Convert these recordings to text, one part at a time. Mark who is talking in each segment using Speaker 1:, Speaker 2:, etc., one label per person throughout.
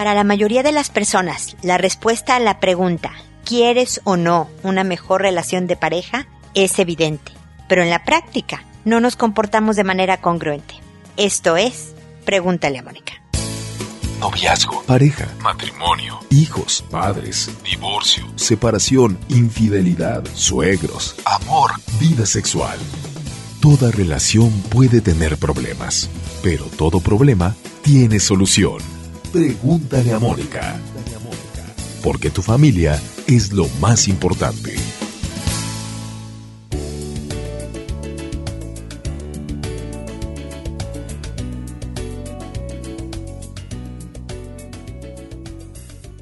Speaker 1: Para la mayoría de las personas, la respuesta a la pregunta ¿quieres o no una mejor relación de pareja? es evidente, pero en la práctica no nos comportamos de manera congruente. Esto es, pregúntale a Mónica.
Speaker 2: Noviazgo, pareja, matrimonio, hijos, padres, divorcio, separación, infidelidad, suegros, amor, vida sexual. Toda relación puede tener problemas, pero todo problema tiene solución. Pregúntale a Mónica. Porque tu familia es lo más importante.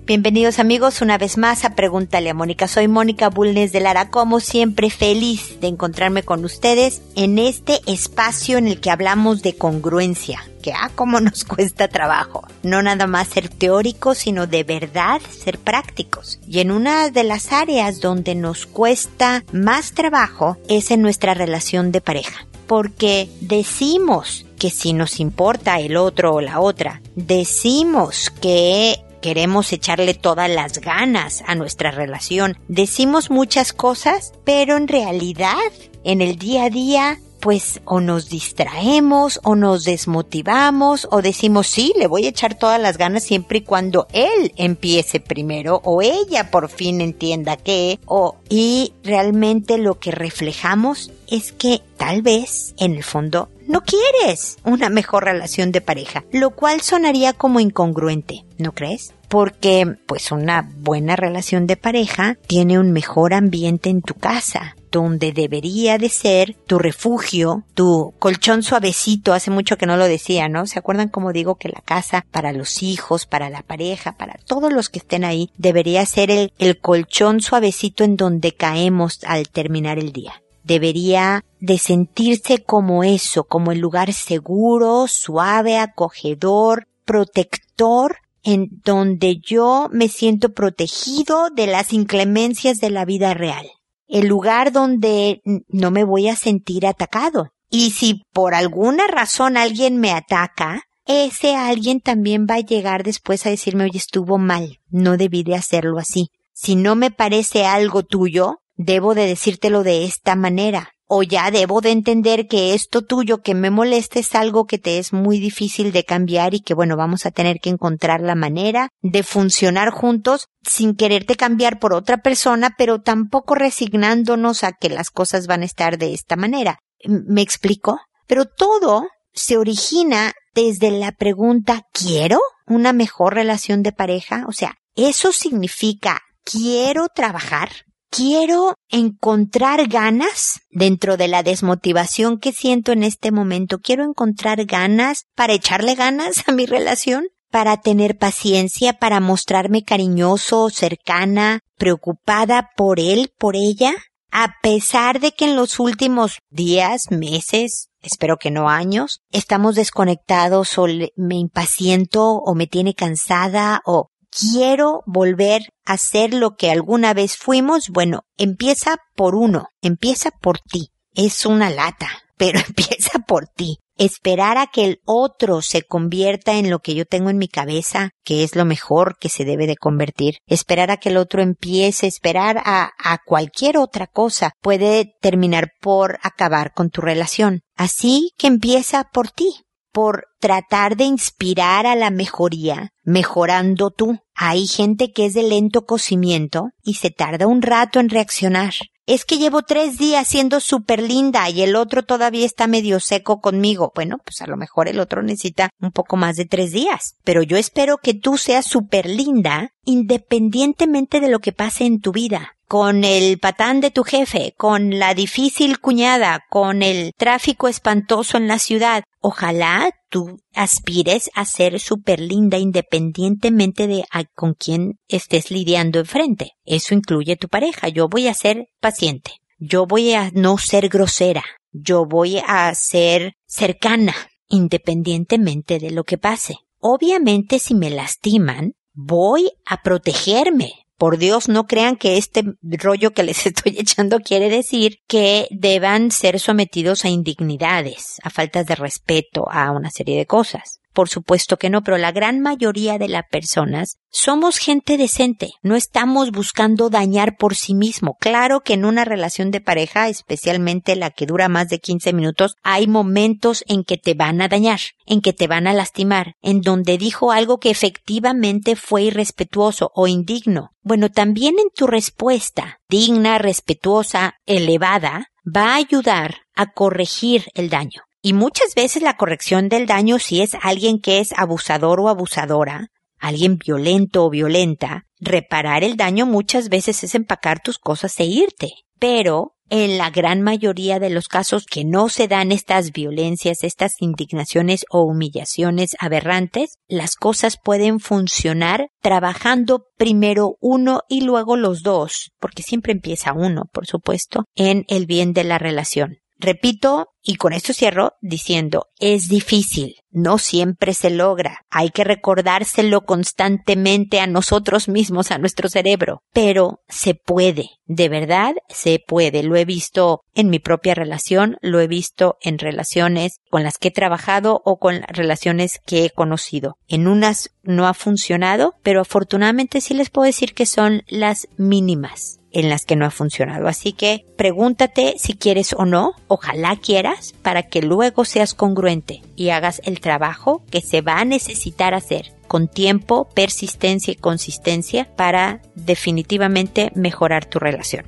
Speaker 1: Bienvenidos amigos una vez más a Pregúntale a Mónica. Soy Mónica Bulnes de Lara, como siempre feliz de encontrarme con ustedes en este espacio en el que hablamos de congruencia, que ah, cómo nos cuesta trabajo. No nada más ser teóricos, sino de verdad ser prácticos. Y en una de las áreas donde nos cuesta más trabajo es en nuestra relación de pareja. Porque decimos que si nos importa el otro o la otra, decimos que queremos echarle todas las ganas a nuestra relación. Decimos muchas cosas, pero en realidad, en el día a día, pues o nos distraemos o nos desmotivamos o decimos sí, le voy a echar todas las ganas siempre y cuando él empiece primero o ella por fin entienda que o y realmente lo que reflejamos es que tal vez en el fondo no quieres una mejor relación de pareja, lo cual sonaría como incongruente, ¿no crees? Porque pues una buena relación de pareja tiene un mejor ambiente en tu casa, donde debería de ser tu refugio, tu colchón suavecito, hace mucho que no lo decía, ¿no? ¿Se acuerdan como digo que la casa para los hijos, para la pareja, para todos los que estén ahí, debería ser el, el colchón suavecito en donde caemos al terminar el día? Debería de sentirse como eso, como el lugar seguro, suave, acogedor, protector, en donde yo me siento protegido de las inclemencias de la vida real. El lugar donde no me voy a sentir atacado. Y si por alguna razón alguien me ataca, ese alguien también va a llegar después a decirme, oye, estuvo mal, no debí de hacerlo así. Si no me parece algo tuyo, debo de decírtelo de esta manera. O ya debo de entender que esto tuyo que me molesta es algo que te es muy difícil de cambiar y que bueno, vamos a tener que encontrar la manera de funcionar juntos sin quererte cambiar por otra persona, pero tampoco resignándonos a que las cosas van a estar de esta manera. ¿Me explico? Pero todo se origina desde la pregunta ¿quiero una mejor relación de pareja? O sea, eso significa ¿quiero trabajar? Quiero encontrar ganas dentro de la desmotivación que siento en este momento. Quiero encontrar ganas para echarle ganas a mi relación, para tener paciencia, para mostrarme cariñoso, cercana, preocupada por él, por ella. A pesar de que en los últimos días, meses, espero que no años, estamos desconectados o me impaciento o me tiene cansada o quiero volver a ser lo que alguna vez fuimos, bueno, empieza por uno, empieza por ti. Es una lata, pero empieza por ti. Esperar a que el otro se convierta en lo que yo tengo en mi cabeza, que es lo mejor que se debe de convertir. Esperar a que el otro empiece, esperar a, a cualquier otra cosa puede terminar por acabar con tu relación. Así que empieza por ti por tratar de inspirar a la mejoría, mejorando tú. Hay gente que es de lento cocimiento y se tarda un rato en reaccionar. Es que llevo tres días siendo súper linda y el otro todavía está medio seco conmigo. Bueno, pues a lo mejor el otro necesita un poco más de tres días. Pero yo espero que tú seas súper linda independientemente de lo que pase en tu vida con el patán de tu jefe, con la difícil cuñada, con el tráfico espantoso en la ciudad. Ojalá tú aspires a ser súper linda independientemente de con quién estés lidiando enfrente. Eso incluye tu pareja. Yo voy a ser paciente. Yo voy a no ser grosera. Yo voy a ser cercana independientemente de lo que pase. Obviamente si me lastiman, voy a protegerme por Dios, no crean que este rollo que les estoy echando quiere decir que deban ser sometidos a indignidades, a faltas de respeto, a una serie de cosas. Por supuesto que no, pero la gran mayoría de las personas somos gente decente, no estamos buscando dañar por sí mismo. Claro que en una relación de pareja, especialmente la que dura más de 15 minutos, hay momentos en que te van a dañar, en que te van a lastimar, en donde dijo algo que efectivamente fue irrespetuoso o indigno. Bueno, también en tu respuesta, digna, respetuosa, elevada, va a ayudar a corregir el daño. Y muchas veces la corrección del daño si es alguien que es abusador o abusadora, alguien violento o violenta, reparar el daño muchas veces es empacar tus cosas e irte. Pero en la gran mayoría de los casos que no se dan estas violencias, estas indignaciones o humillaciones aberrantes, las cosas pueden funcionar trabajando primero uno y luego los dos, porque siempre empieza uno, por supuesto, en el bien de la relación. Repito, y con esto cierro diciendo, es difícil, no siempre se logra, hay que recordárselo constantemente a nosotros mismos, a nuestro cerebro, pero se puede, de verdad se puede, lo he visto en mi propia relación, lo he visto en relaciones con las que he trabajado o con relaciones que he conocido. En unas no ha funcionado, pero afortunadamente sí les puedo decir que son las mínimas en las que no ha funcionado. Así que pregúntate si quieres o no, ojalá quieras, para que luego seas congruente y hagas el trabajo que se va a necesitar hacer con tiempo, persistencia y consistencia para definitivamente mejorar tu relación.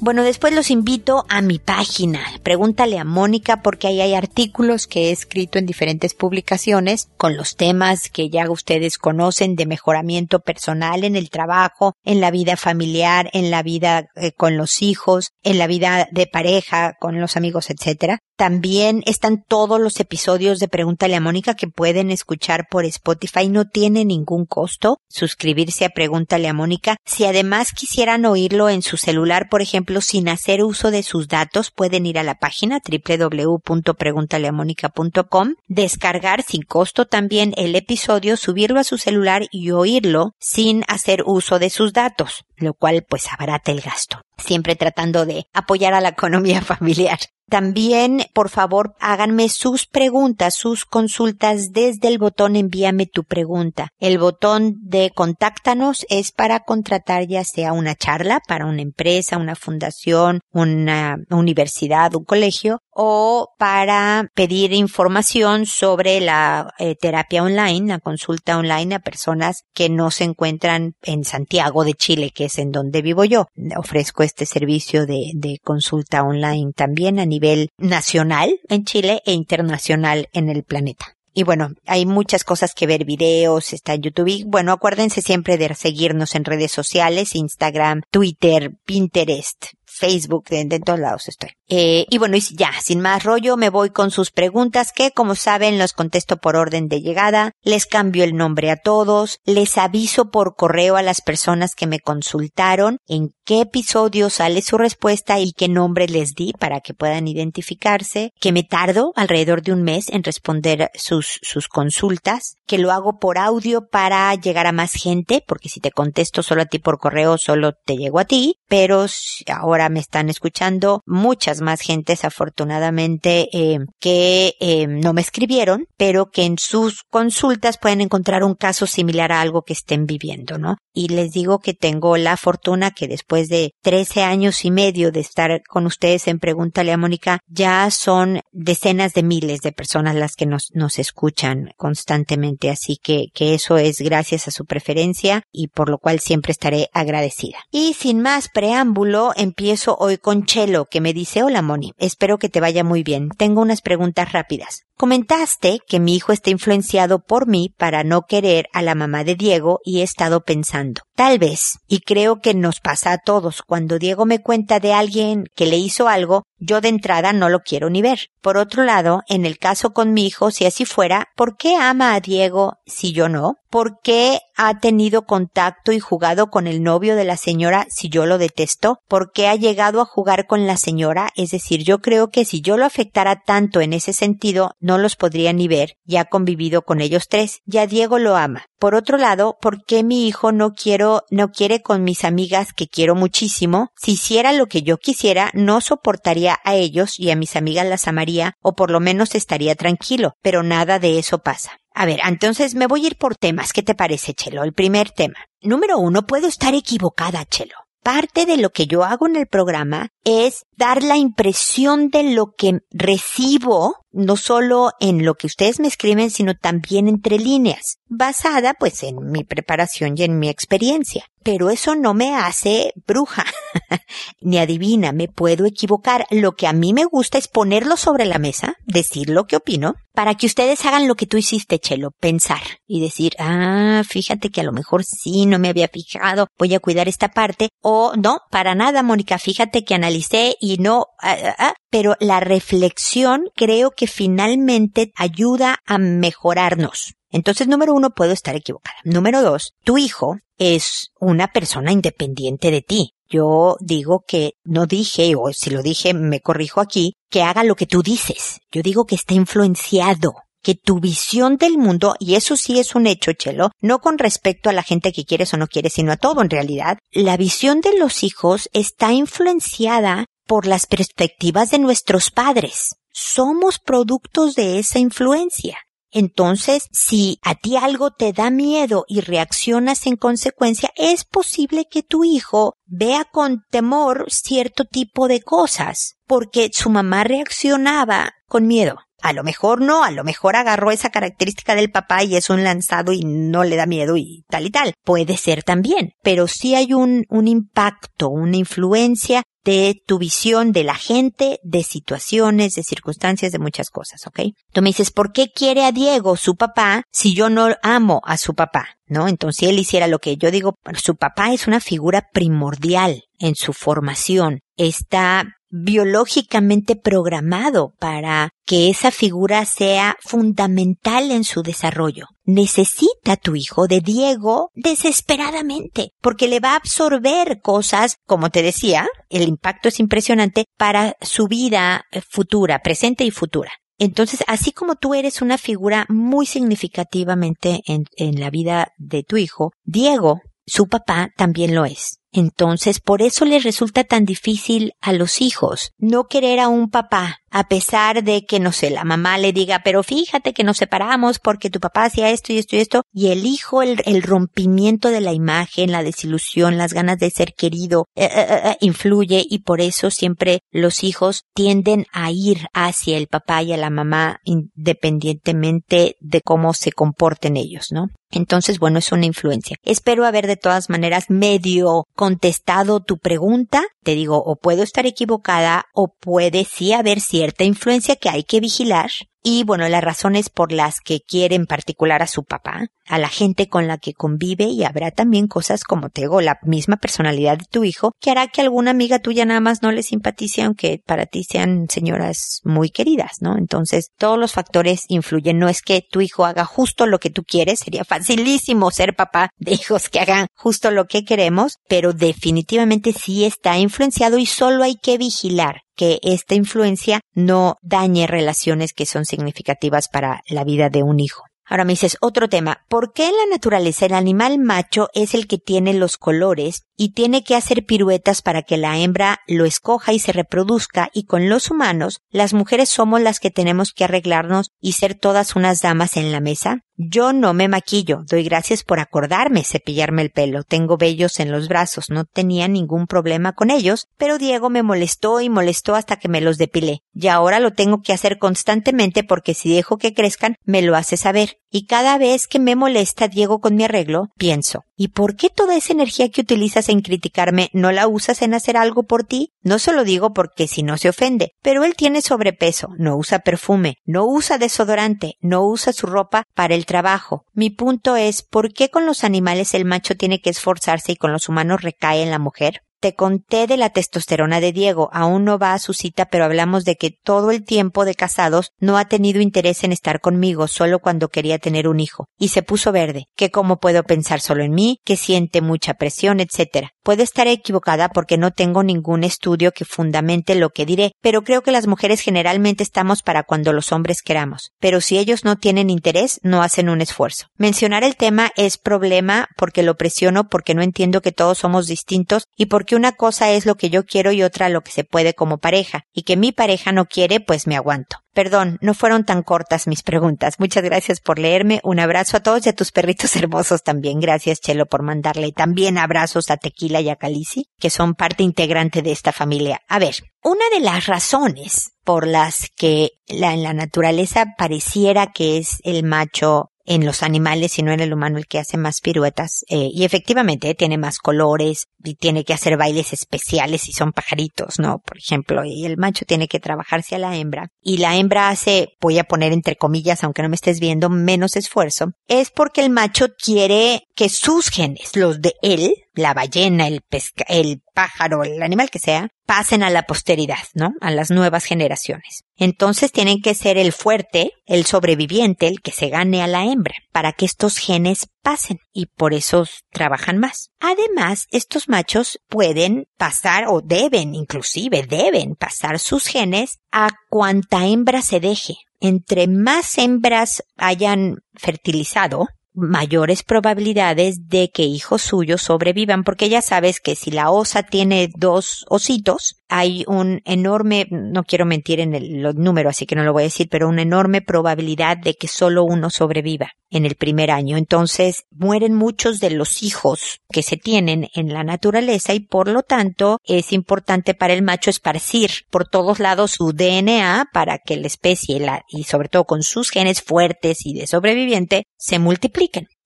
Speaker 1: Bueno, después los invito a mi página. Pregúntale a Mónica porque ahí hay artículos que he escrito en diferentes publicaciones con los temas que ya ustedes conocen de mejoramiento personal en el trabajo, en la vida familiar, en la vida eh, con los hijos, en la vida de pareja, con los amigos, etcétera. También están todos los episodios de Pregúntale a Mónica que pueden escuchar por Spotify. No tiene ningún costo suscribirse a Pregúntale a Mónica. Si además quisieran oírlo en su celular, por ejemplo, sin hacer uso de sus datos, pueden ir a la página www.preguntaleamónica.com, descargar sin costo también el episodio, subirlo a su celular y oírlo sin hacer uso de sus datos, lo cual pues abarata el gasto siempre tratando de apoyar a la economía familiar. También, por favor, háganme sus preguntas, sus consultas desde el botón envíame tu pregunta. El botón de contáctanos es para contratar ya sea una charla para una empresa, una fundación, una universidad, un colegio o para pedir información sobre la eh, terapia online, la consulta online a personas que no se encuentran en Santiago de Chile, que es en donde vivo yo. Ofrezco este servicio de, de consulta online también a nivel nacional en Chile e internacional en el planeta. Y bueno, hay muchas cosas que ver, videos, está en YouTube. Y bueno, acuérdense siempre de seguirnos en redes sociales, Instagram, Twitter, Pinterest, Facebook, de, de todos lados estoy. Eh, y bueno, y ya, sin más rollo, me voy con sus preguntas que, como saben, los contesto por orden de llegada, les cambio el nombre a todos, les aviso por correo a las personas que me consultaron en qué episodio sale su respuesta y qué nombre les di para que puedan identificarse, que me tardo alrededor de un mes en responder sus, sus consultas, que lo hago por audio para llegar a más gente, porque si te contesto solo a ti por correo, solo te llego a ti, pero ahora me están escuchando muchas más gentes afortunadamente eh, que eh, no me escribieron, pero que en sus consultas pueden encontrar un caso similar a algo que estén viviendo, ¿no? Y les digo que tengo la fortuna que después de 13 años y medio de estar con ustedes en Pregúntale a Mónica, ya son decenas de miles de personas las que nos, nos escuchan constantemente, así que, que eso es gracias a su preferencia y por lo cual siempre estaré agradecida. Y sin más preámbulo, empiezo hoy con Chelo, que me dice, hola Moni, espero que te vaya muy bien. Tengo unas preguntas rápidas. Comentaste que mi hijo está influenciado por mí para no querer a la mamá de Diego y he estado pensando, tal vez, y creo que nos pasa a todos, cuando Diego me cuenta de alguien que le hizo algo, yo de entrada no lo quiero ni ver. Por otro lado, en el caso con mi hijo, si así fuera, ¿por qué ama a Diego si yo no? ¿Por qué ha tenido contacto y jugado con el novio de la señora si yo lo detesto? ¿Por qué ha llegado a jugar con la señora? Es decir, yo creo que si yo lo afectara tanto en ese sentido, no los podría ni ver, ya convivido con ellos tres, ya Diego lo ama. Por otro lado, ¿por qué mi hijo no quiero, no quiere con mis amigas que quiero muchísimo? Si hiciera lo que yo quisiera, no soportaría a ellos y a mis amigas las amaría, o por lo menos estaría tranquilo, pero nada de eso pasa. A ver, entonces me voy a ir por temas. ¿Qué te parece, Chelo? El primer tema. Número uno, puedo estar equivocada, Chelo. Parte de lo que yo hago en el programa es dar la impresión de lo que recibo, no solo en lo que ustedes me escriben, sino también entre líneas, basada pues en mi preparación y en mi experiencia. Pero eso no me hace bruja, ni adivina, me puedo equivocar. Lo que a mí me gusta es ponerlo sobre la mesa, decir lo que opino, para que ustedes hagan lo que tú hiciste, Chelo, pensar y decir, ah, fíjate que a lo mejor sí, no me había fijado, voy a cuidar esta parte, o no, para nada, Mónica, fíjate que analicé y no, ah, ah, ah, pero la reflexión creo que finalmente ayuda a mejorarnos. Entonces, número uno, puedo estar equivocada. Número dos, tu hijo es una persona independiente de ti. Yo digo que no dije, o si lo dije, me corrijo aquí, que haga lo que tú dices. Yo digo que está influenciado que tu visión del mundo, y eso sí es un hecho, Chelo, no con respecto a la gente que quieres o no quieres, sino a todo en realidad, la visión de los hijos está influenciada por las perspectivas de nuestros padres. Somos productos de esa influencia. Entonces, si a ti algo te da miedo y reaccionas en consecuencia, es posible que tu hijo vea con temor cierto tipo de cosas, porque su mamá reaccionaba con miedo. A lo mejor no, a lo mejor agarró esa característica del papá y es un lanzado y no le da miedo y tal y tal. Puede ser también, pero sí hay un, un impacto, una influencia de tu visión de la gente, de situaciones, de circunstancias, de muchas cosas, ¿ok? Tú me dices, ¿por qué quiere a Diego su papá si yo no amo a su papá? ¿No? Entonces, si él hiciera lo que yo digo, su papá es una figura primordial en su formación. Está biológicamente programado para que esa figura sea fundamental en su desarrollo. Necesita tu hijo de Diego desesperadamente, porque le va a absorber cosas, como te decía, el impacto es impresionante para su vida futura, presente y futura. Entonces, así como tú eres una figura muy significativamente en, en la vida de tu hijo, Diego, su papá, también lo es. Entonces, por eso les resulta tan difícil a los hijos no querer a un papá a pesar de que, no sé, la mamá le diga, pero fíjate que nos separamos porque tu papá hacía esto y esto y esto, y el hijo, el, rompimiento de la imagen, la desilusión, las ganas de ser querido, eh, eh, eh, influye y por eso siempre los hijos tienden a ir hacia el papá y a la mamá independientemente de cómo se comporten ellos, ¿no? Entonces, bueno, es una influencia. Espero haber de todas maneras medio contestado tu pregunta. Te digo, o puedo estar equivocada o puede sí haber cierta influencia que hay que vigilar y bueno, las razones por las que quiere en particular a su papá, a la gente con la que convive y habrá también cosas como te digo, la misma personalidad de tu hijo que hará que alguna amiga tuya nada más no le simpatice aunque para ti sean señoras muy queridas, ¿no? Entonces, todos los factores influyen. No es que tu hijo haga justo lo que tú quieres, sería facilísimo ser papá de hijos que hagan justo lo que queremos, pero definitivamente sí está influenciado y solo hay que vigilar que esta influencia no dañe relaciones que son significativas para la vida de un hijo. Ahora me dices otro tema. ¿Por qué en la naturaleza el animal macho es el que tiene los colores y tiene que hacer piruetas para que la hembra lo escoja y se reproduzca y con los humanos las mujeres somos las que tenemos que arreglarnos y ser todas unas damas en la mesa? Yo no me maquillo, doy gracias por acordarme cepillarme el pelo, tengo vellos en los brazos, no tenía ningún problema con ellos, pero Diego me molestó y molestó hasta que me los depilé. Y ahora lo tengo que hacer constantemente porque si dejo que crezcan, me lo hace saber. Y cada vez que me molesta Diego con mi arreglo, pienso, ¿y por qué toda esa energía que utilizas en criticarme no la usas en hacer algo por ti? No se lo digo porque si no se ofende, pero él tiene sobrepeso, no usa perfume, no usa desodorante, no usa su ropa para el trabajo. Mi punto es, ¿por qué con los animales el macho tiene que esforzarse y con los humanos recae en la mujer? Te conté de la testosterona de Diego. Aún no va a su cita, pero hablamos de que todo el tiempo de casados no ha tenido interés en estar conmigo, solo cuando quería tener un hijo. Y se puso verde. Que cómo puedo pensar solo en mí, que siente mucha presión, etcétera. Puede estar equivocada porque no tengo ningún estudio que fundamente lo que diré, pero creo que las mujeres generalmente estamos para cuando los hombres queramos. Pero si ellos no tienen interés, no hacen un esfuerzo. Mencionar el tema es problema porque lo presiono porque no entiendo que todos somos distintos y porque una cosa es lo que yo quiero y otra lo que se puede como pareja, y que mi pareja no quiere, pues me aguanto. Perdón, no fueron tan cortas mis preguntas. Muchas gracias por leerme. Un abrazo a todos y a tus perritos hermosos también. Gracias, Chelo, por mandarle también abrazos a Tequila y a Calici, que son parte integrante de esta familia. A ver, una de las razones por las que la, en la naturaleza pareciera que es el macho en los animales y no en el humano el que hace más piruetas. Eh, y efectivamente tiene más colores y tiene que hacer bailes especiales si son pajaritos, ¿no? Por ejemplo, y el macho tiene que trabajarse a la hembra. Y la hembra hace, voy a poner entre comillas, aunque no me estés viendo, menos esfuerzo. Es porque el macho quiere que sus genes, los de él, la ballena, el pesca, el pájaro, el animal que sea, pasen a la posteridad, ¿no? A las nuevas generaciones. Entonces tienen que ser el fuerte, el sobreviviente, el que se gane a la hembra, para que estos genes pasen y por eso trabajan más. Además, estos machos pueden pasar o deben, inclusive deben pasar sus genes a cuanta hembra se deje. Entre más hembras hayan fertilizado, mayores probabilidades de que hijos suyos sobrevivan, porque ya sabes que si la osa tiene dos ositos, hay un enorme, no quiero mentir en el, número, así que no lo voy a decir, pero una enorme probabilidad de que solo uno sobreviva en el primer año. Entonces, mueren muchos de los hijos que se tienen en la naturaleza y por lo tanto es importante para el macho esparcir por todos lados su DNA para que la especie y sobre todo con sus genes fuertes y de sobreviviente se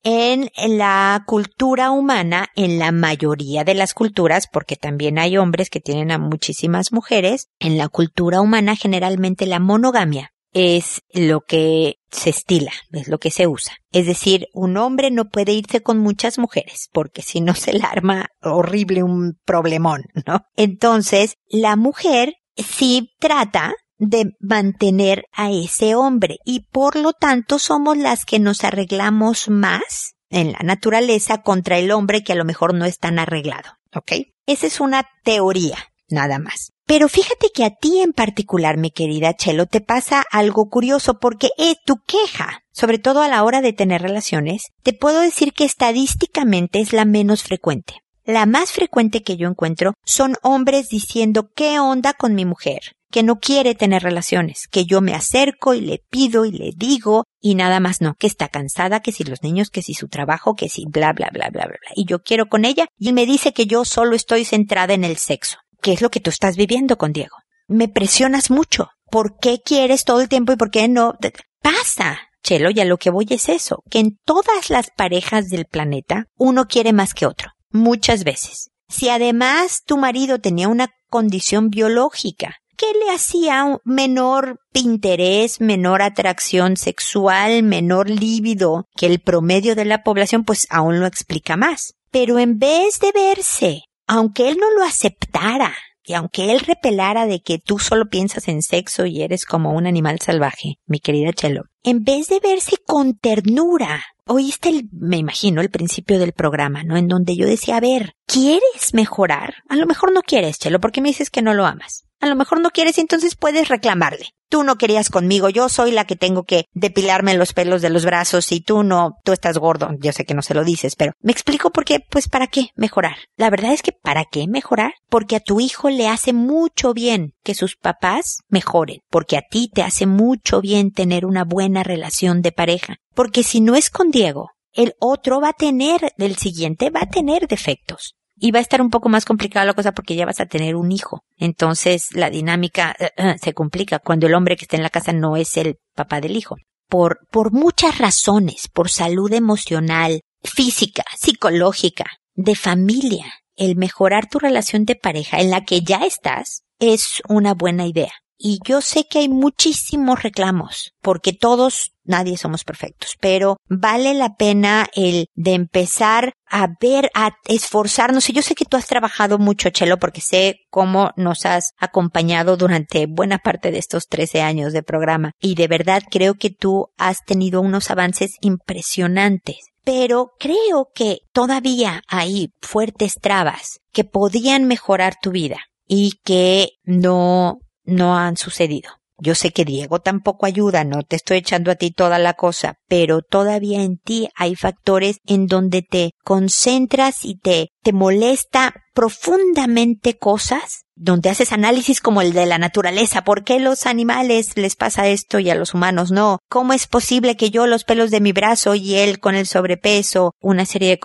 Speaker 1: en la cultura humana, en la mayoría de las culturas, porque también hay hombres que tienen a muchísimas mujeres, en la cultura humana generalmente la monogamia es lo que se estila, es lo que se usa. Es decir, un hombre no puede irse con muchas mujeres, porque si no se le arma horrible un problemón, ¿no? Entonces, la mujer sí trata de mantener a ese hombre y por lo tanto somos las que nos arreglamos más en la naturaleza contra el hombre que a lo mejor no es tan arreglado. ¿Ok? Esa es una teoría, nada más. Pero fíjate que a ti en particular, mi querida Chelo, te pasa algo curioso porque eh, tu queja, sobre todo a la hora de tener relaciones, te puedo decir que estadísticamente es la menos frecuente. La más frecuente que yo encuentro son hombres diciendo qué onda con mi mujer, que no quiere tener relaciones, que yo me acerco y le pido y le digo y nada más no, que está cansada, que si los niños, que si su trabajo, que si bla bla bla bla bla. Y yo quiero con ella y me dice que yo solo estoy centrada en el sexo. ¿Qué es lo que tú estás viviendo con Diego? Me presionas mucho. ¿Por qué quieres todo el tiempo y por qué no? Pasa. Chelo, ya lo que voy es eso, que en todas las parejas del planeta uno quiere más que otro. Muchas veces. Si además tu marido tenía una condición biológica ¿Qué le hacía menor interés, menor atracción sexual, menor líbido que el promedio de la población, pues aún lo explica más. Pero en vez de verse, aunque él no lo aceptara, y aunque él repelara de que tú solo piensas en sexo y eres como un animal salvaje, mi querida Chelo, en vez de verse con ternura, oíste el, me imagino, el principio del programa, ¿no? En donde yo decía, a ver, ¿quieres mejorar? A lo mejor no quieres, Chelo, porque me dices que no lo amas. A lo mejor no quieres entonces puedes reclamarle. Tú no querías conmigo, yo soy la que tengo que depilarme los pelos de los brazos y tú no, tú estás gordo. Yo sé que no se lo dices, pero me explico por qué, pues para qué mejorar. La verdad es que para qué mejorar? Porque a tu hijo le hace mucho bien que sus papás mejoren, porque a ti te hace mucho bien tener una buena relación de pareja, porque si no es con Diego, el otro va a tener, el siguiente va a tener defectos y va a estar un poco más complicada la cosa porque ya vas a tener un hijo. Entonces la dinámica eh, eh, se complica cuando el hombre que está en la casa no es el papá del hijo. Por, por muchas razones, por salud emocional, física, psicológica, de familia, el mejorar tu relación de pareja en la que ya estás es una buena idea. Y yo sé que hay muchísimos reclamos, porque todos, nadie somos perfectos, pero vale la pena el de empezar a ver, a esforzarnos. Y yo sé que tú has trabajado mucho, Chelo, porque sé cómo nos has acompañado durante buena parte de estos 13 años de programa. Y de verdad creo que tú has tenido unos avances impresionantes pero creo que todavía hay fuertes trabas que podían mejorar tu vida y que no, no han sucedido. Yo sé que Diego tampoco ayuda, no te estoy echando a ti toda la cosa, pero todavía en ti hay factores en donde te concentras y te, te molesta profundamente cosas, donde haces análisis como el de la naturaleza. ¿Por qué los animales les pasa esto y a los humanos no? ¿Cómo es posible que yo los pelos de mi brazo y él con el sobrepeso? Una serie de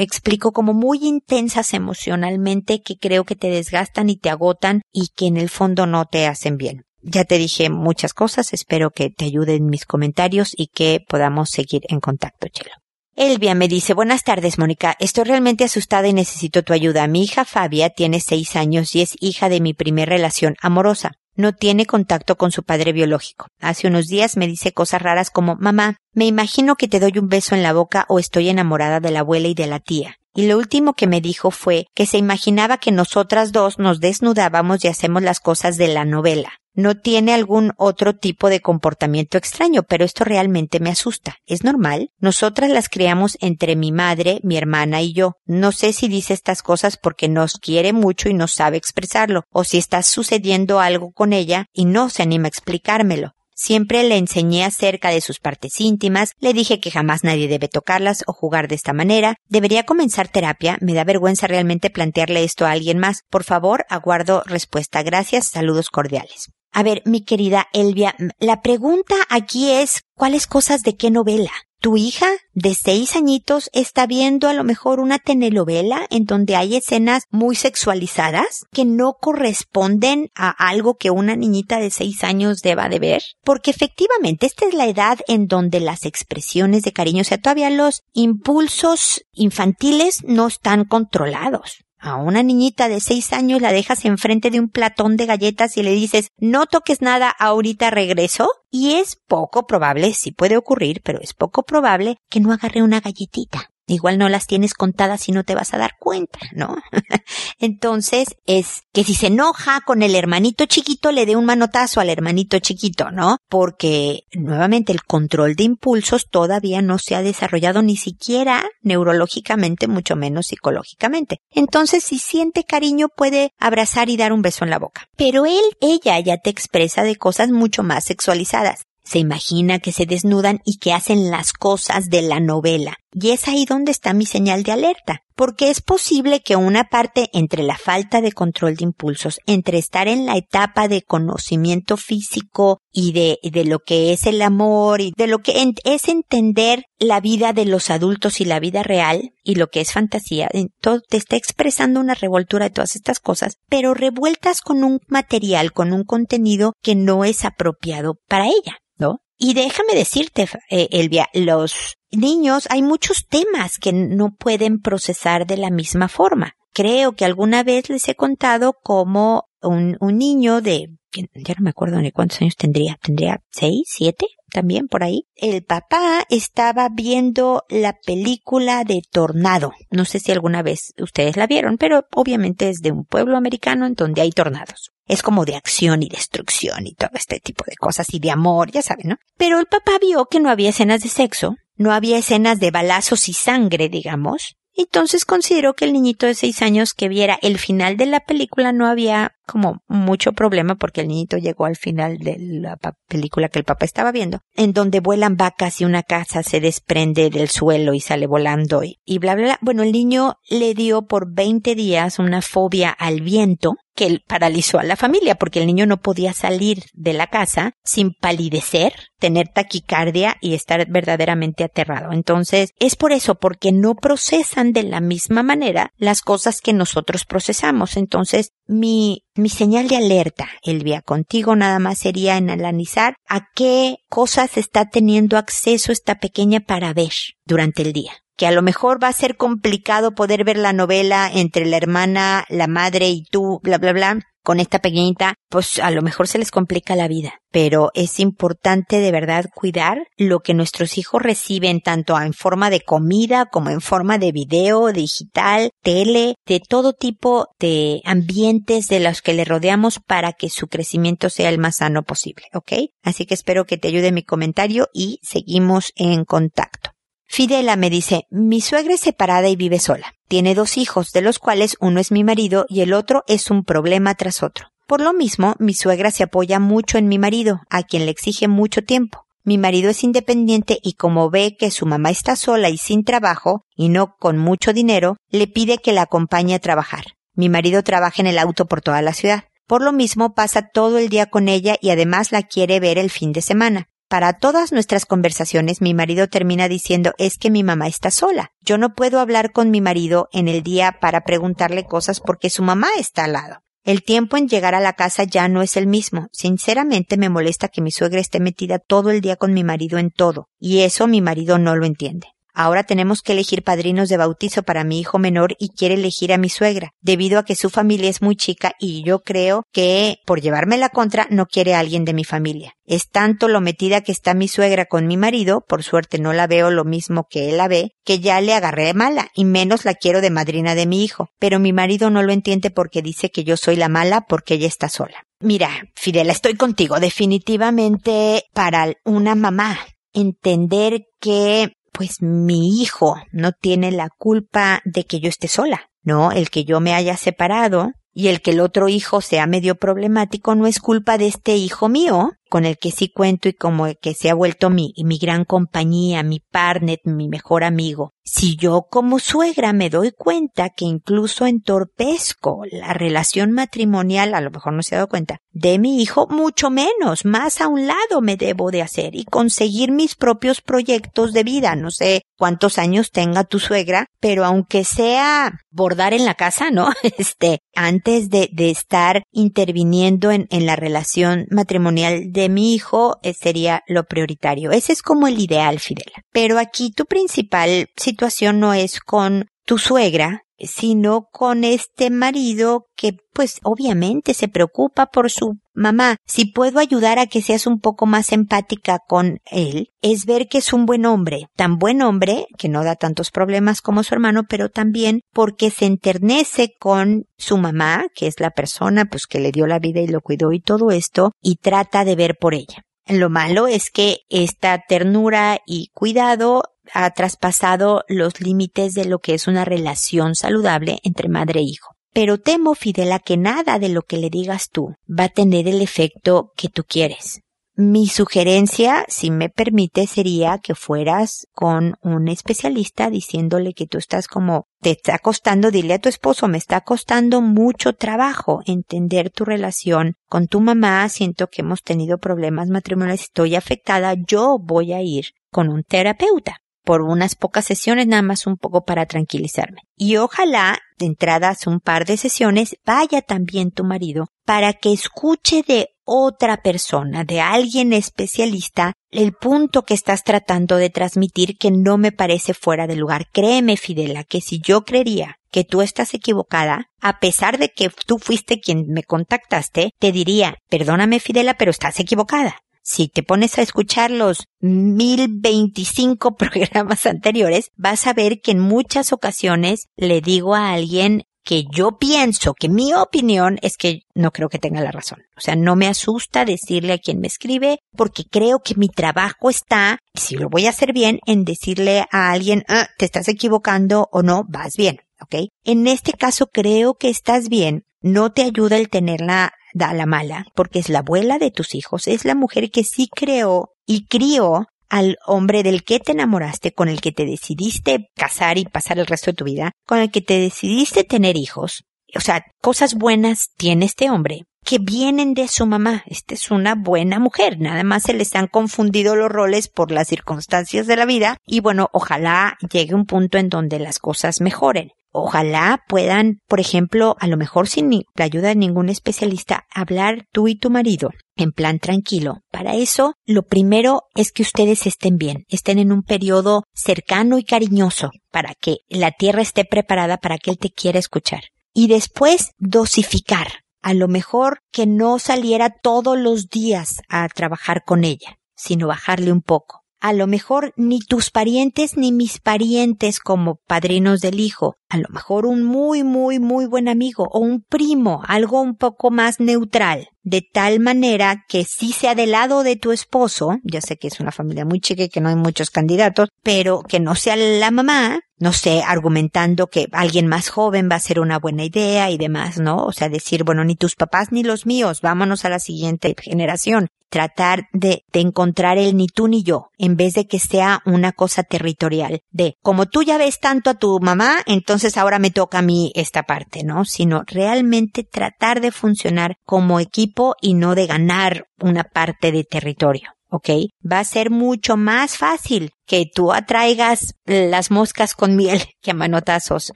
Speaker 1: explico como muy intensas emocionalmente que creo que te desgastan y te agotan y que en el fondo no te hacen bien. Ya te dije muchas cosas, espero que te ayuden mis comentarios y que podamos seguir en contacto, Chelo. Elvia me dice, buenas tardes, Mónica. Estoy realmente asustada y necesito tu ayuda. Mi hija Fabia tiene seis años y es hija de mi primer relación amorosa. No tiene contacto con su padre biológico. Hace unos días me dice cosas raras como, mamá, me imagino que te doy un beso en la boca o estoy enamorada de la abuela y de la tía y lo último que me dijo fue que se imaginaba que nosotras dos nos desnudábamos y hacemos las cosas de la novela. No tiene algún otro tipo de comportamiento extraño, pero esto realmente me asusta. ¿Es normal? Nosotras las criamos entre mi madre, mi hermana y yo. No sé si dice estas cosas porque nos quiere mucho y no sabe expresarlo, o si está sucediendo algo con ella y no se anima a explicármelo. Siempre le enseñé acerca de sus partes íntimas, le dije que jamás nadie debe tocarlas o jugar de esta manera. Debería comenzar terapia, me da vergüenza realmente plantearle esto a alguien más. Por favor, aguardo respuesta. Gracias, saludos cordiales. A ver, mi querida Elvia, la pregunta aquí es, ¿cuáles cosas de qué novela? Tu hija de seis añitos está viendo a lo mejor una telenovela en donde hay escenas muy sexualizadas que no corresponden a algo que una niñita de seis años deba de ver. Porque efectivamente esta es la edad en donde las expresiones de cariño, o sea, todavía los impulsos infantiles no están controlados. A una niñita de seis años la dejas enfrente de un platón de galletas y le dices, no toques nada, ahorita regreso. Y es poco probable, sí puede ocurrir, pero es poco probable que no agarre una galletita. Igual no las tienes contadas y no te vas a dar cuenta, ¿no? Entonces es que si se enoja con el hermanito chiquito le dé un manotazo al hermanito chiquito, ¿no? Porque nuevamente el control de impulsos todavía no se ha desarrollado ni siquiera neurológicamente, mucho menos psicológicamente. Entonces si siente cariño puede abrazar y dar un beso en la boca. Pero él, ella ya te expresa de cosas mucho más sexualizadas se imagina que se desnudan y que hacen las cosas de la novela. Y es ahí donde está mi señal de alerta, porque es posible que una parte entre la falta de control de impulsos, entre estar en la etapa de conocimiento físico y de, de lo que es el amor y de lo que es entender la vida de los adultos y la vida real y lo que es fantasía, todo te está expresando una revoltura de todas estas cosas, pero revueltas con un material, con un contenido que no es apropiado para ella. ¿no? Y déjame decirte, eh, Elvia, los niños, hay muchos temas que no pueden procesar de la misma forma. Creo que alguna vez les he contado como un, un niño de, ya no me acuerdo ni cuántos años tendría, tendría seis, siete, también por ahí. El papá estaba viendo la película de Tornado. No sé si alguna vez ustedes la vieron, pero obviamente es de un pueblo americano en donde hay tornados es como de acción y destrucción y todo este tipo de cosas y de amor, ya saben, ¿no? Pero el papá vio que no había escenas de sexo, no había escenas de balazos y sangre, digamos, entonces consideró que el niñito de seis años que viera el final de la película no había como mucho problema porque el niñito llegó al final de la película que el papá estaba viendo, en donde vuelan vacas y una casa se desprende del suelo y sale volando y, y bla, bla, bla. Bueno, el niño le dio por 20 días una fobia al viento que paralizó a la familia porque el niño no podía salir de la casa sin palidecer, tener taquicardia y estar verdaderamente aterrado. Entonces, es por eso, porque no procesan de la misma manera las cosas que nosotros procesamos. Entonces, mi, mi señal de alerta, Elvia, contigo nada más sería en analizar a qué cosas está teniendo acceso esta pequeña para ver durante el día que a lo mejor va a ser complicado poder ver la novela entre la hermana, la madre y tú, bla, bla, bla, con esta pequeñita, pues a lo mejor se les complica la vida. Pero es importante de verdad cuidar lo que nuestros hijos reciben tanto en forma de comida como en forma de video, digital, tele, de todo tipo de ambientes de los que le rodeamos para que su crecimiento sea el más sano posible, ¿ok? Así que espero que te ayude mi comentario y seguimos en contacto. Fidela me dice, mi suegra es separada y vive sola. Tiene dos hijos, de los cuales uno es mi marido y el otro es un problema tras otro. Por lo mismo, mi suegra se apoya mucho en mi marido, a quien le exige mucho tiempo. Mi marido es independiente y como ve que su mamá está sola y sin trabajo, y no con mucho dinero, le pide que la acompañe a trabajar. Mi marido trabaja en el auto por toda la ciudad. Por lo mismo pasa todo el día con ella y además la quiere ver el fin de semana. Para todas nuestras conversaciones mi marido termina diciendo es que mi mamá está sola. Yo no puedo hablar con mi marido en el día para preguntarle cosas porque su mamá está al lado. El tiempo en llegar a la casa ya no es el mismo. Sinceramente me molesta que mi suegra esté metida todo el día con mi marido en todo, y eso mi marido no lo entiende. Ahora tenemos que elegir padrinos de bautizo para mi hijo menor y quiere elegir a mi suegra, debido a que su familia es muy chica y yo creo que, por llevarme la contra, no quiere a alguien de mi familia. Es tanto lo metida que está mi suegra con mi marido, por suerte no la veo lo mismo que él la ve, que ya le agarré de mala, y menos la quiero de madrina de mi hijo. Pero mi marido no lo entiende porque dice que yo soy la mala porque ella está sola. Mira, Fidela, estoy contigo. Definitivamente para una mamá entender que pues mi hijo no tiene la culpa de que yo esté sola, ¿no? El que yo me haya separado y el que el otro hijo sea medio problemático no es culpa de este hijo mío, con el que sí cuento y como que se ha vuelto mi, mi gran compañía, mi partner, mi mejor amigo. Si yo como suegra me doy cuenta que incluso entorpezco la relación matrimonial, a lo mejor no se ha dado cuenta, de mi hijo, mucho menos, más a un lado me debo de hacer y conseguir mis propios proyectos de vida. No sé cuántos años tenga tu suegra, pero aunque sea bordar en la casa, ¿no? Este, antes de, de estar interviniendo en, en la relación matrimonial de mi hijo eh, sería lo prioritario. Ese es como el ideal, Fidel. Pero aquí tu principal situación no es con tu suegra, sino con este marido que pues obviamente se preocupa por su mamá. Si puedo ayudar a que seas un poco más empática con él, es ver que es un buen hombre, tan buen hombre que no da tantos problemas como su hermano, pero también porque se enternece con su mamá, que es la persona pues que le dio la vida y lo cuidó y todo esto, y trata de ver por ella. Lo malo es que esta ternura y cuidado ha traspasado los límites de lo que es una relación saludable entre madre e hijo. Pero temo, Fidela, que nada de lo que le digas tú va a tener el efecto que tú quieres. Mi sugerencia, si me permite, sería que fueras con un especialista diciéndole que tú estás como te está costando, dile a tu esposo, me está costando mucho trabajo entender tu relación con tu mamá, siento que hemos tenido problemas matrimoniales, estoy afectada, yo voy a ir con un terapeuta por unas pocas sesiones, nada más un poco para tranquilizarme. Y ojalá, de entradas un par de sesiones, vaya también tu marido para que escuche de otra persona, de alguien especialista, el punto que estás tratando de transmitir que no me parece fuera de lugar. Créeme, Fidela, que si yo creería que tú estás equivocada, a pesar de que tú fuiste quien me contactaste, te diría, perdóname, Fidela, pero estás equivocada si te pones a escuchar los 1025 programas anteriores, vas a ver que en muchas ocasiones le digo a alguien que yo pienso que mi opinión es que no creo que tenga la razón. O sea, no me asusta decirle a quien me escribe porque creo que mi trabajo está, si lo voy a hacer bien, en decirle a alguien, ah, te estás equivocando o no, vas bien. ¿Ok? En este caso creo que estás bien. No te ayuda el tenerla da la mala, porque es la abuela de tus hijos, es la mujer que sí creó y crió al hombre del que te enamoraste, con el que te decidiste casar y pasar el resto de tu vida, con el que te decidiste tener hijos. O sea, cosas buenas tiene este hombre que vienen de su mamá. Esta es una buena mujer. Nada más se les han confundido los roles por las circunstancias de la vida y bueno, ojalá llegue un punto en donde las cosas mejoren. Ojalá puedan, por ejemplo, a lo mejor sin la ayuda de ningún especialista, hablar tú y tu marido en plan tranquilo. Para eso, lo primero es que ustedes estén bien, estén en un periodo cercano y cariñoso para que la tierra esté preparada para que él te quiera escuchar. Y después, dosificar A lo mejor que no saliera todos los días a trabajar con ella, sino bajarle un poco a lo mejor ni tus parientes ni mis parientes como padrinos del hijo, a lo mejor un muy, muy, muy buen amigo o un primo, algo un poco más neutral, de tal manera que si sea del lado de tu esposo, ya sé que es una familia muy chica y que no hay muchos candidatos, pero que no sea la mamá, no sé, argumentando que alguien más joven va a ser una buena idea y demás, ¿no? O sea, decir, bueno, ni tus papás ni los míos, vámonos a la siguiente generación. Tratar de, de encontrar el ni tú ni yo, en vez de que sea una cosa territorial, de como tú ya ves tanto a tu mamá, entonces ahora me toca a mí esta parte, ¿no? Sino realmente tratar de funcionar como equipo y no de ganar una parte de territorio. ¿Ok? Va a ser mucho más fácil que tú atraigas las moscas con miel que a manotazos,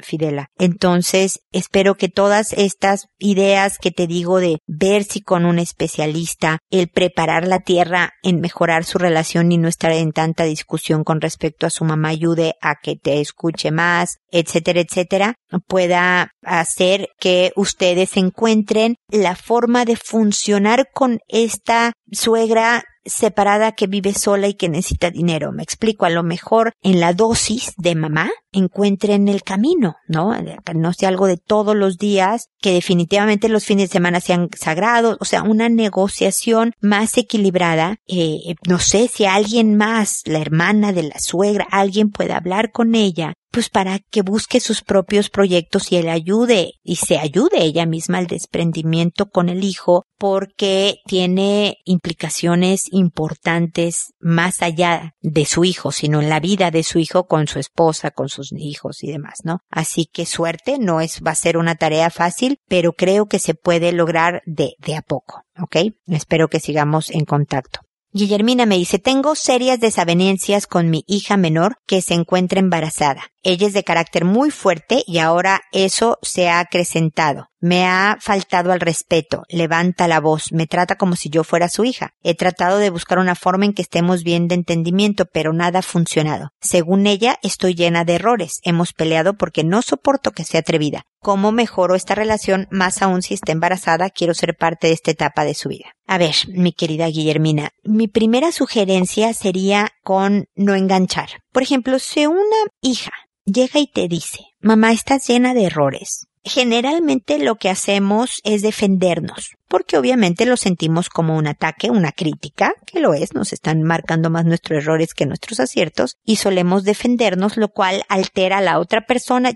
Speaker 1: Fidela. Entonces, espero que todas estas ideas que te digo de ver si con un especialista, el preparar la tierra en mejorar su relación y no estar en tanta discusión con respecto a su mamá ayude a que te escuche más, etcétera, etcétera, pueda hacer que ustedes encuentren la forma de funcionar con esta suegra separada que vive sola y que necesita dinero. Me explico, a lo mejor en la dosis de mamá encuentren el camino, ¿no? No sea algo de todos los días, que definitivamente los fines de semana sean sagrados, o sea, una negociación más equilibrada. Eh, no sé si alguien más, la hermana de la suegra, alguien puede hablar con ella pues para que busque sus propios proyectos y él ayude y se ayude ella misma al desprendimiento con el hijo porque tiene implicaciones importantes más allá de su hijo, sino en la vida de su hijo con su esposa, con sus hijos y demás, ¿no? Así que suerte, no es, va a ser una tarea fácil, pero creo que se puede lograr de, de a poco, ¿ok? Espero que sigamos en contacto. Guillermina me dice, tengo serias desavenencias con mi hija menor que se encuentra embarazada. Ella es de carácter muy fuerte y ahora eso se ha acrecentado. Me ha faltado al respeto, levanta la voz, me trata como si yo fuera su hija. He tratado de buscar una forma en que estemos bien de entendimiento, pero nada ha funcionado. Según ella, estoy llena de errores. Hemos peleado porque no soporto que sea atrevida. ¿Cómo mejoro esta relación? Más aún si está embarazada, quiero ser parte de esta etapa de su vida. A ver, mi querida Guillermina, mi primera sugerencia sería con no enganchar. Por ejemplo, si una hija llega y te dice, mamá, estás llena de errores. Generalmente lo que hacemos es defendernos, porque obviamente lo sentimos como un ataque, una crítica, que lo es, nos están marcando más nuestros errores que nuestros aciertos, y solemos defendernos, lo cual altera a la otra persona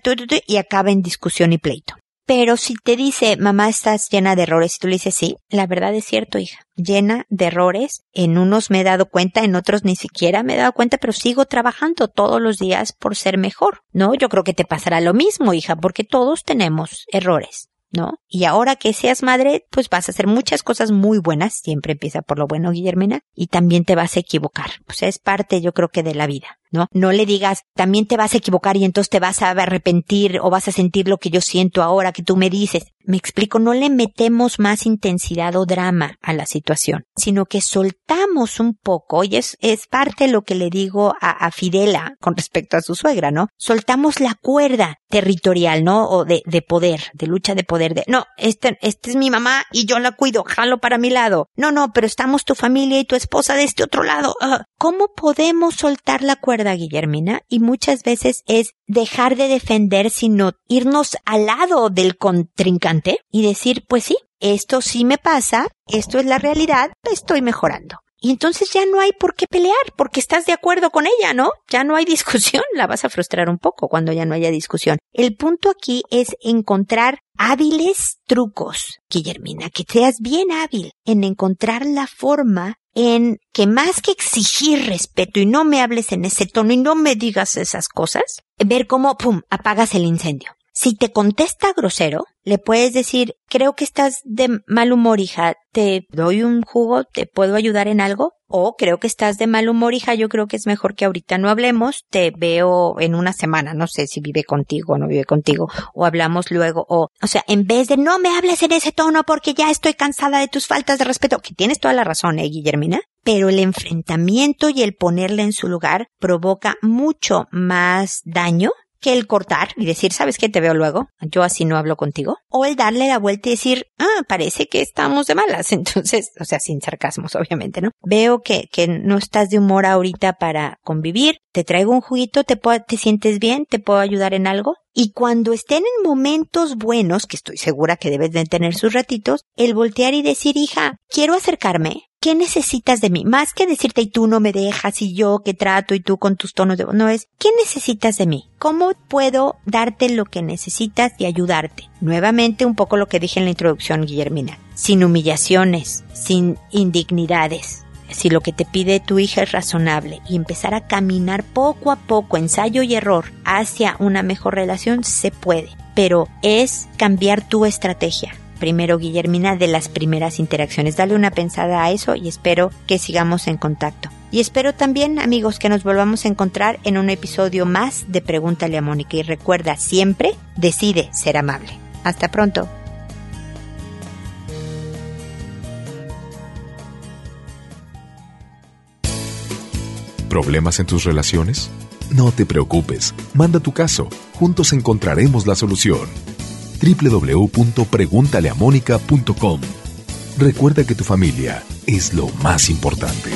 Speaker 1: y acaba en discusión y pleito. Pero si te dice, mamá, estás llena de errores, y tú le dices, sí, la verdad es cierto, hija, llena de errores. En unos me he dado cuenta, en otros ni siquiera me he dado cuenta, pero sigo trabajando todos los días por ser mejor. No, yo creo que te pasará lo mismo, hija, porque todos tenemos errores. ¿no? Y ahora que seas madre, pues vas a hacer muchas cosas muy buenas, siempre empieza por lo bueno, Guillermina, y también te vas a equivocar. O sea, es parte, yo creo que de la vida, ¿no? No le digas, también te vas a equivocar y entonces te vas a arrepentir o vas a sentir lo que yo siento ahora que tú me dices. Me explico, no le metemos más intensidad o drama a la situación, sino que soltamos un poco, y es, es parte de lo que le digo a, a Fidela con respecto a su suegra, ¿no? Soltamos la cuerda territorial, ¿no? O de, de poder, de lucha de poder, de, no, este, este es mi mamá y yo la cuido, jalo para mi lado. No, no, pero estamos tu familia y tu esposa de este otro lado. Ah, ¿Cómo podemos soltar la cuerda, Guillermina? Y muchas veces es dejar de defender, sino irnos al lado del contrincante y decir, pues sí, esto sí me pasa, esto es la realidad, estoy mejorando. Y entonces ya no hay por qué pelear, porque estás de acuerdo con ella, ¿no? Ya no hay discusión, la vas a frustrar un poco cuando ya no haya discusión. El punto aquí es encontrar hábiles trucos, Guillermina, que seas bien hábil en encontrar la forma en que más que exigir respeto y no me hables en ese tono y no me digas esas cosas, ver cómo, pum, apagas el incendio. Si te contesta grosero, le puedes decir, creo que estás de mal humor, hija, te doy un jugo, te puedo ayudar en algo. O creo que estás de mal humor, hija, yo creo que es mejor que ahorita no hablemos, te veo en una semana, no sé si vive contigo o no vive contigo, o hablamos luego, o, o sea, en vez de no me hables en ese tono porque ya estoy cansada de tus faltas de respeto, que tienes toda la razón, eh, Guillermina, pero el enfrentamiento y el ponerle en su lugar provoca mucho más daño que el cortar y decir, ¿sabes qué? Te veo luego. Yo así no hablo contigo. O el darle la vuelta y decir, ah, parece que estamos de malas. Entonces, o sea, sin sarcasmos, obviamente, ¿no? Veo que, que no estás de humor ahorita para convivir. Te traigo un juguito, te, puedo, te sientes bien, te puedo ayudar en algo. Y cuando estén en momentos buenos, que estoy segura que debes de tener sus ratitos, el voltear y decir, hija, quiero acercarme, ¿qué necesitas de mí? Más que decirte y tú no me dejas y yo que trato y tú con tus tonos de voz. No es, ¿qué necesitas de mí? ¿Cómo puedo darte lo que necesitas y ayudarte? Nuevamente un poco lo que dije en la introducción, Guillermina. Sin humillaciones, sin indignidades, si lo que te pide tu hija es razonable y empezar a caminar poco a poco, ensayo y error, hacia una mejor relación, se puede. Pero es cambiar tu estrategia. Primero, Guillermina, de las primeras interacciones. Dale una pensada a eso y espero que sigamos en contacto. Y espero también, amigos, que nos volvamos a encontrar en un episodio más de Pregúntale a Mónica. Y recuerda, siempre decide ser amable. Hasta pronto.
Speaker 2: ¿Problemas en tus relaciones? No te preocupes, manda tu caso, juntos encontraremos la solución. www.preguntaleamónica.com Recuerda que tu familia es lo más importante.